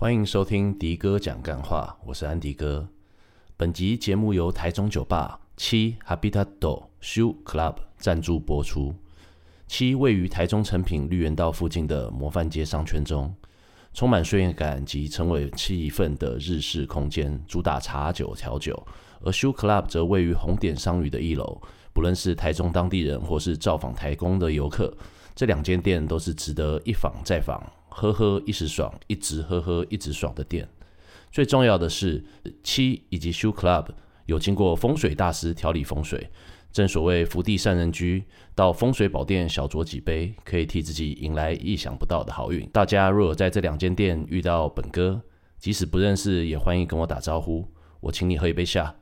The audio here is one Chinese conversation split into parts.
欢迎收听迪哥讲干话，我是安迪哥。本集节目由台中酒吧七 Habitato Shoe Club 赞助播出。七位于台中诚品绿园道附近的模范街商圈中，充满岁月感及沉稳气氛的日式空间，主打茶酒调酒；而 Shoe Club 则位于红点商旅的一楼。不论是台中当地人或是造访台工的游客，这两间店都是值得一访再访。喝喝一时爽，一直喝喝一直爽的店。最重要的是，七以及 Shoe Club 有经过风水大师调理风水。正所谓福地善人居，到风水宝殿小酌几杯，可以替自己迎来意想不到的好运。大家若有在这两间店遇到本哥，即使不认识，也欢迎跟我打招呼，我请你喝一杯下。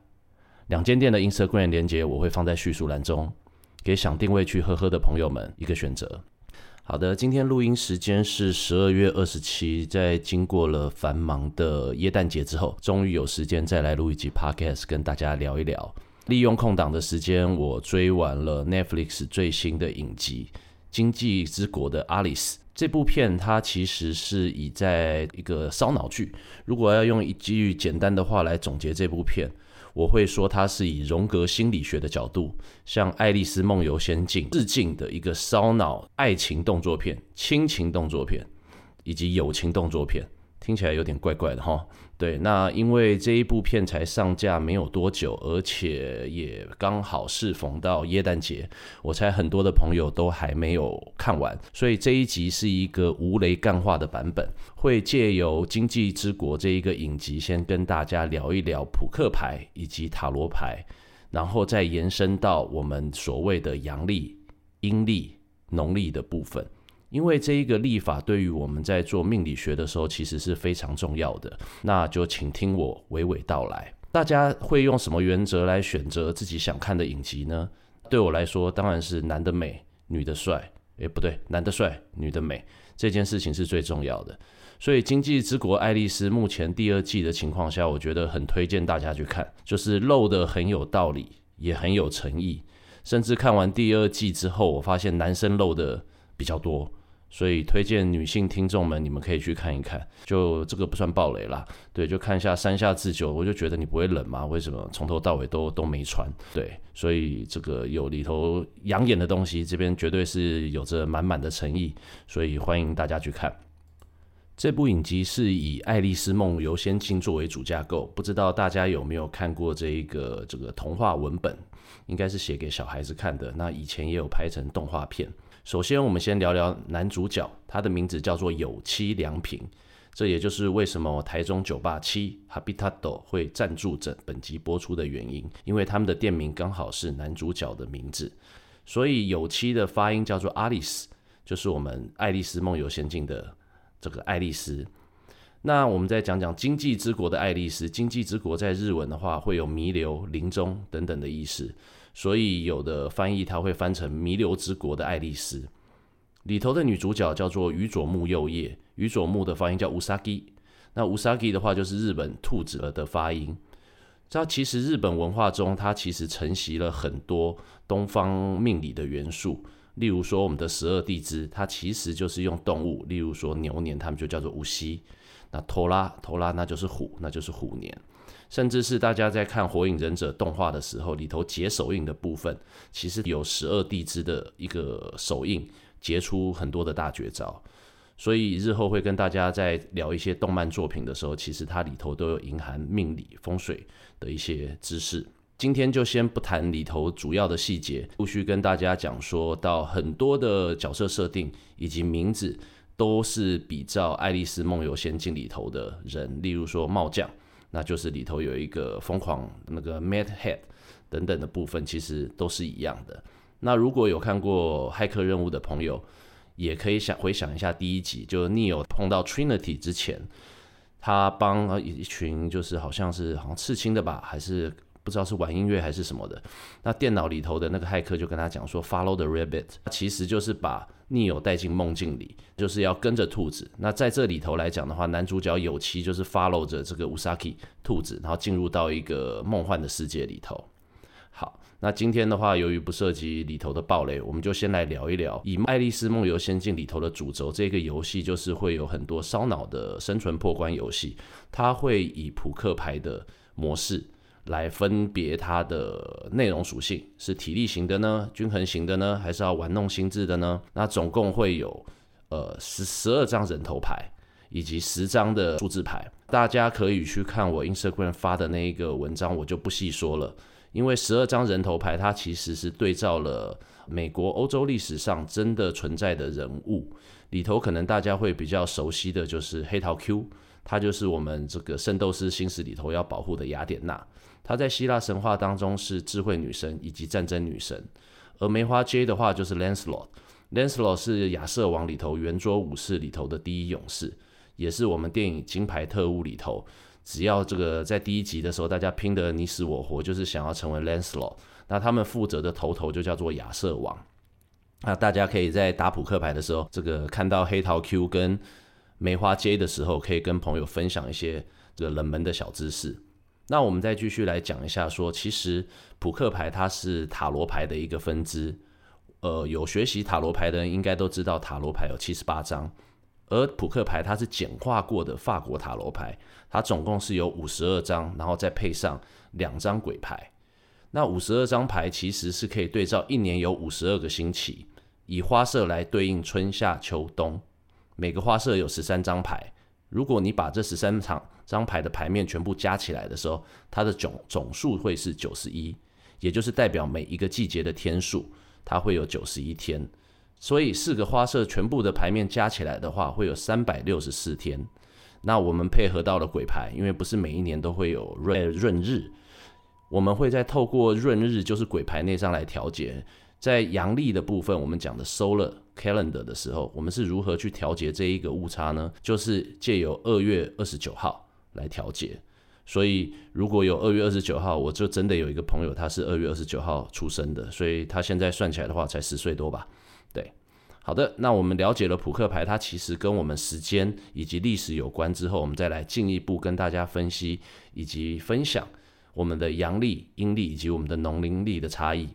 两间店的 Instagram 连接我会放在叙述栏中，给想定位去喝喝的朋友们一个选择。好的，今天录音时间是十二月二十七，在经过了繁忙的耶诞节之后，终于有时间再来录一集 Podcast，跟大家聊一聊。利用空档的时间，我追完了 Netflix 最新的影集《今际之国的爱丽丝》这部片，它其实是以在一个烧脑剧。如果要用一句简单的话来总结这部片。我会说，它是以荣格心理学的角度，向《爱丽丝梦游仙境》致敬的一个烧脑爱情动作片、亲情动作片以及友情动作片。听起来有点怪怪的哈，对，那因为这一部片才上架没有多久，而且也刚好适逢到耶诞节，我猜很多的朋友都还没有看完，所以这一集是一个无雷干话的版本，会借由《经济之国》这一个影集，先跟大家聊一聊扑克牌以及塔罗牌，然后再延伸到我们所谓的阳历、阴历、农历的部分。因为这一个立法对于我们在做命理学的时候，其实是非常重要的。那就请听我娓娓道来。大家会用什么原则来选择自己想看的影集呢？对我来说，当然是男的美，女的帅。诶，不对，男的帅，女的美，这件事情是最重要的。所以《经济之国爱丽丝》目前第二季的情况下，我觉得很推荐大家去看，就是露得很有道理，也很有诚意。甚至看完第二季之后，我发现男生露的比较多。所以推荐女性听众们，你们可以去看一看。就这个不算暴雷啦，对，就看一下山下智久，我就觉得你不会冷吗？为什么从头到尾都都没穿？对，所以这个有里头养眼的东西，这边绝对是有着满满的诚意，所以欢迎大家去看。这部影集是以《爱丽丝梦游仙境》作为主架构，不知道大家有没有看过这一个这个童话文本？应该是写给小孩子看的。那以前也有拍成动画片。首先，我们先聊聊男主角，他的名字叫做有栖良平，这也就是为什么台中酒吧七 habitat 会赞助这本集播出的原因，因为他们的店名刚好是男主角的名字，所以有栖的发音叫做 Alice，就是我们《爱丽丝梦游仙境》的这个爱丽丝。那我们再讲讲经济之国的爱丽丝，经济之国在日文的话会有弥留、临终等等的意思。所以有的翻译它会翻成弥留之国的爱丽丝，里头的女主角叫做宇佐木柚叶，宇佐木的发音叫乌萨基，那乌萨基的话就是日本兔子的发音。它其实日本文化中，它其实承袭了很多东方命理的元素，例如说我们的十二地支，它其实就是用动物，例如说牛年，他们就叫做乌西，那拖拉拖拉那就是虎，那就是虎年。甚至是大家在看《火影忍者》动画的时候，里头结手印的部分，其实有十二地支的一个手印，结出很多的大绝招。所以日后会跟大家在聊一些动漫作品的时候，其实它里头都有隐含命理风水的一些知识。今天就先不谈里头主要的细节，陆续跟大家讲说到很多的角色设定以及名字，都是比照《爱丽丝梦游仙境》里头的人，例如说帽匠。那就是里头有一个疯狂那个 Mad Head 等等的部分，其实都是一样的。那如果有看过骇客任务的朋友，也可以想回想一下第一集，就 Neo 碰到 Trinity 之前，他帮一群就是好像是好像刺青的吧，还是。不知道是玩音乐还是什么的，那电脑里头的那个骇客就跟他讲说，Follow the rabbit，其实就是把逆友带进梦境里，就是要跟着兔子。那在这里头来讲的话，男主角有栖就是 follow 着这个 Usagi 兔子，然后进入到一个梦幻的世界里头。好，那今天的话，由于不涉及里头的暴雷，我们就先来聊一聊以《爱丽丝梦游仙境》里头的主轴，这个游戏就是会有很多烧脑的生存破关游戏，它会以扑克牌的模式来分别它的内容属性，是体力型的呢，均衡型的呢，还是要玩弄心智的呢？那总共会有呃十十二张人头牌。以及十张的数字牌，大家可以去看我 Instagram 发的那一个文章，我就不细说了。因为十二张人头牌，它其实是对照了美国、欧洲历史上真的存在的人物里头，可能大家会比较熟悉的就是黑桃 Q，它就是我们这个《圣斗士星矢》里头要保护的雅典娜。她在希腊神话当中是智慧女神以及战争女神，而梅花 J 的话就是 Lancelot，Lancelot 是亚瑟王里头圆桌武士里头的第一勇士。也是我们电影《金牌特务》里头，只要这个在第一集的时候，大家拼得你死我活，就是想要成为 Lancelot。那他们负责的头头就叫做亚瑟王。那大家可以在打扑克牌的时候，这个看到黑桃 Q 跟梅花 J 的时候，可以跟朋友分享一些这个冷门的小知识。那我们再继续来讲一下说，其实扑克牌它是塔罗牌的一个分支。呃，有学习塔罗牌的人应该都知道，塔罗牌有七十八张。而扑克牌它是简化过的法国塔罗牌，它总共是有五十二张，然后再配上两张鬼牌。那五十二张牌其实是可以对照一年有五十二个星期，以花色来对应春夏秋冬，每个花色有十三张牌。如果你把这十三场张牌的牌面全部加起来的时候，它的总总数会是九十一，也就是代表每一个季节的天数，它会有九十一天。所以四个花色全部的牌面加起来的话，会有三百六十四天。那我们配合到了鬼牌，因为不是每一年都会有闰闰日，我们会再透过闰日，就是鬼牌内上来调节。在阳历的部分，我们讲的 Solar Calendar 的时候，我们是如何去调节这一个误差呢？就是借由二月二十九号来调节。所以如果有二月二十九号，我就真的有一个朋友，他是二月二十九号出生的，所以他现在算起来的话，才十岁多吧。对，好的，那我们了解了扑克牌，它其实跟我们时间以及历史有关之后，我们再来进一步跟大家分析以及分享我们的阳历、阴历以及我们的农林历的差异。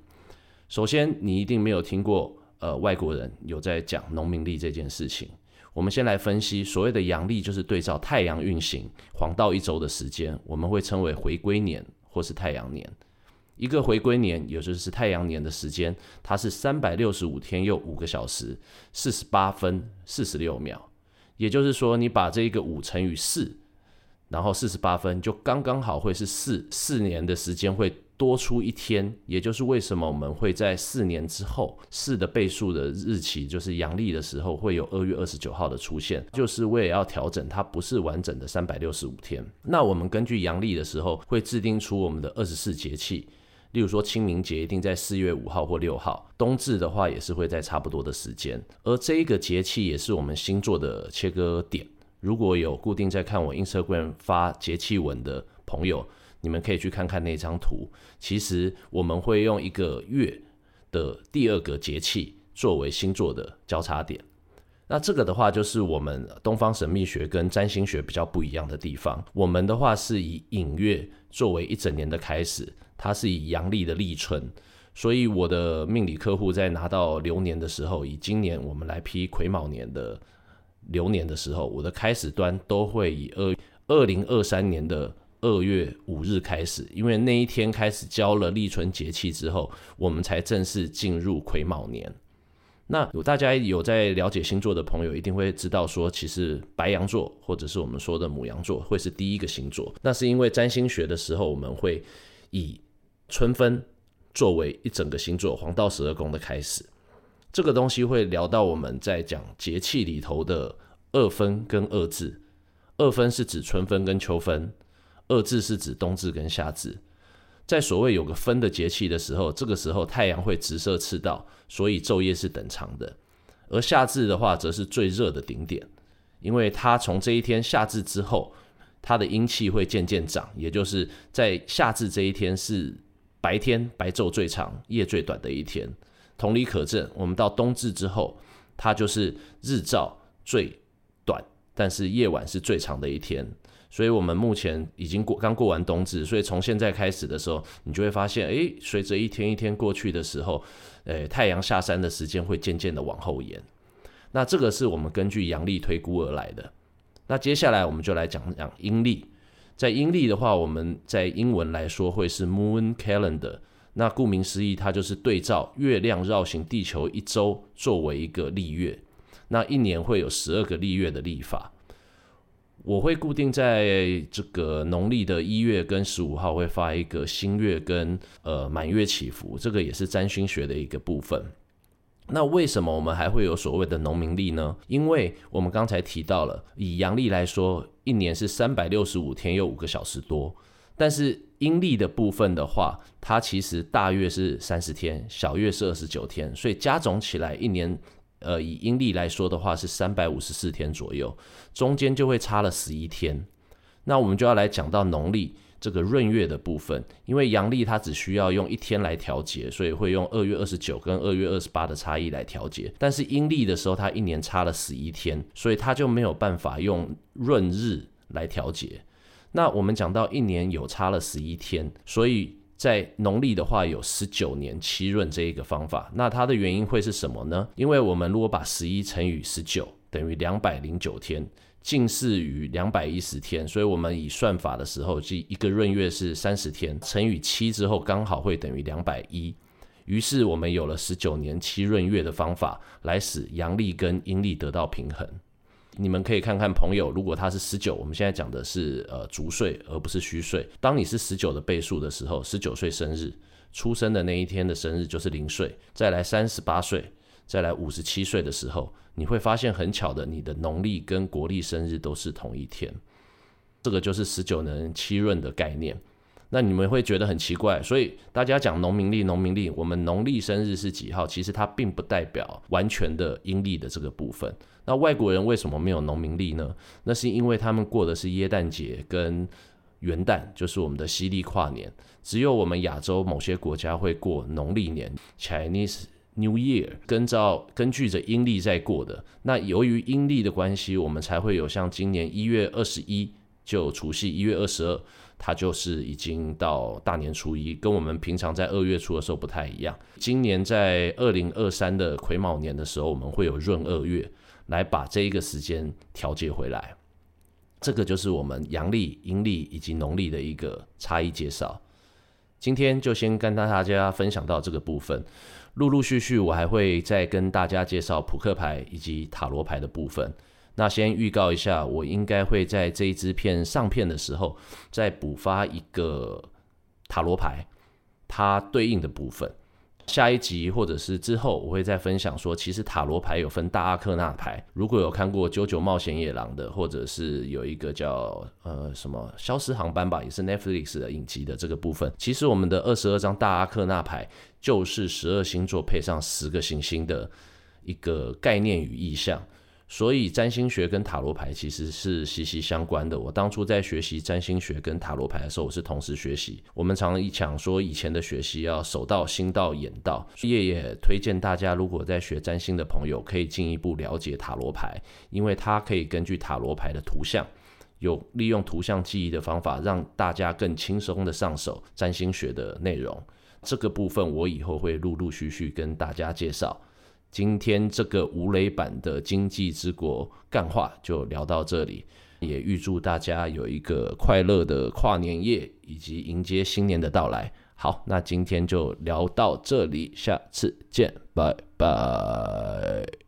首先，你一定没有听过，呃，外国人有在讲农民历这件事情。我们先来分析所谓的阳历，就是对照太阳运行黄道一周的时间，我们会称为回归年或是太阳年。一个回归年，也就是太阳年的时间，它是三百六十五天又五个小时四十八分四十六秒。也就是说，你把这一个五乘以四，然后四十八分，就刚刚好会是四四年的时间会多出一天。也就是为什么我们会在四年之后四的倍数的日期，就是阳历的时候会有二月二十九号的出现，就是为了要调整它不是完整的三百六十五天。那我们根据阳历的时候会制定出我们的二十四节气。例如说清明节一定在四月五号或六号，冬至的话也是会在差不多的时间，而这一个节气也是我们星座的切割点。如果有固定在看我 Instagram 发节气文的朋友，你们可以去看看那张图。其实我们会用一个月的第二个节气作为星座的交叉点。那这个的话就是我们东方神秘学跟占星学比较不一样的地方。我们的话是以影月作为一整年的开始。它是以阳历的立春，所以我的命理客户在拿到流年的时候，以今年我们来批癸卯年的流年的时候，我的开始端都会以二二零二三年的二月五日开始，因为那一天开始交了立春节气之后，我们才正式进入癸卯年。那有大家有在了解星座的朋友，一定会知道说，其实白羊座或者是我们说的母羊座会是第一个星座，那是因为占星学的时候，我们会以春分作为一整个星座黄道十二宫的开始，这个东西会聊到我们在讲节气里头的二分跟二字。二分是指春分跟秋分，二至是指冬至跟夏至。在所谓有个分的节气的时候，这个时候太阳会直射赤道，所以昼夜是等长的。而夏至的话，则是最热的顶点，因为它从这一天夏至之后，它的阴气会渐渐长，也就是在夏至这一天是。白天白昼最长，夜最短的一天。同理可证，我们到冬至之后，它就是日照最短、但是夜晚是最长的一天。所以，我们目前已经过刚过完冬至，所以从现在开始的时候，你就会发现，诶，随着一天一天过去的时候，诶，太阳下山的时间会渐渐的往后延。那这个是我们根据阳历推估而来的。那接下来我们就来讲讲阴历。在阴历的话，我们在英文来说会是 Moon Calendar。那顾名思义，它就是对照月亮绕行地球一周作为一个历月。那一年会有十二个历月的历法。我会固定在这个农历的一月跟十五号会发一个新月跟呃满月祈福，这个也是占星学的一个部分。那为什么我们还会有所谓的农民历呢？因为我们刚才提到了，以阳历来说，一年是三百六十五天又五个小时多，但是阴历的部分的话，它其实大月是三十天，小月是二十九天，所以加总起来一年。呃，以阴历来说的话是三百五十四天左右，中间就会差了十一天。那我们就要来讲到农历这个闰月的部分，因为阳历它只需要用一天来调节，所以会用二月二十九跟二月二十八的差异来调节。但是阴历的时候，它一年差了十一天，所以它就没有办法用闰日来调节。那我们讲到一年有差了十一天，所以。在农历的话，有十九年七闰这一个方法，那它的原因会是什么呢？因为我们如果把十一乘以十九，等于两百零九天，近似于两百一十天，所以我们以算法的时候，即一个闰月是三十天，乘以七之后，刚好会等于两百一。于是我们有了十九年七闰月的方法，来使阳历跟阴历得到平衡。你们可以看看朋友，如果他是十九，我们现在讲的是呃足岁，而不是虚岁。当你是十九的倍数的时候，十九岁生日出生的那一天的生日就是零岁，再来三十八岁，再来五十七岁的时候，你会发现很巧的，你的农历跟国历生日都是同一天。这个就是十九年七闰的概念。那你们会觉得很奇怪，所以大家讲农民历，农民历，我们农历生日是几号？其实它并不代表完全的阴历的这个部分。那外国人为什么没有农民历呢？那是因为他们过的是耶诞节跟元旦，就是我们的西历跨年。只有我们亚洲某些国家会过农历年 （Chinese New Year），跟照根据着阴历在过的。那由于阴历的关系，我们才会有像今年一月二十一就除夕，一月二十二它就是已经到大年初一，跟我们平常在二月初的时候不太一样。今年在二零二三的癸卯年的时候，我们会有闰二月。来把这一个时间调节回来，这个就是我们阳历、阴历以及农历的一个差异介绍。今天就先跟大家分享到这个部分，陆陆续续我还会再跟大家介绍扑克牌以及塔罗牌的部分。那先预告一下，我应该会在这一支片上片的时候再补发一个塔罗牌，它对应的部分。下一集或者是之后，我会再分享说，其实塔罗牌有分大阿克纳牌。如果有看过《九九冒险野狼》的，或者是有一个叫呃什么消失航班吧，也是 Netflix 的影集的这个部分，其实我们的二十二张大阿克纳牌就是十二星座配上十个行星的一个概念与意象。所以占星学跟塔罗牌其实是息息相关的。我当初在学习占星学跟塔罗牌的时候，我是同时学习。我们常常讲说，以前的学习要手到、心到、眼到。叶也推荐大家，如果在学占星的朋友，可以进一步了解塔罗牌，因为它可以根据塔罗牌的图像，有利用图像记忆的方法，让大家更轻松的上手占星学的内容。这个部分我以后会陆陆续续跟大家介绍。今天这个吴磊版的经济之国干话就聊到这里，也预祝大家有一个快乐的跨年夜，以及迎接新年的到来。好，那今天就聊到这里，下次见，拜拜。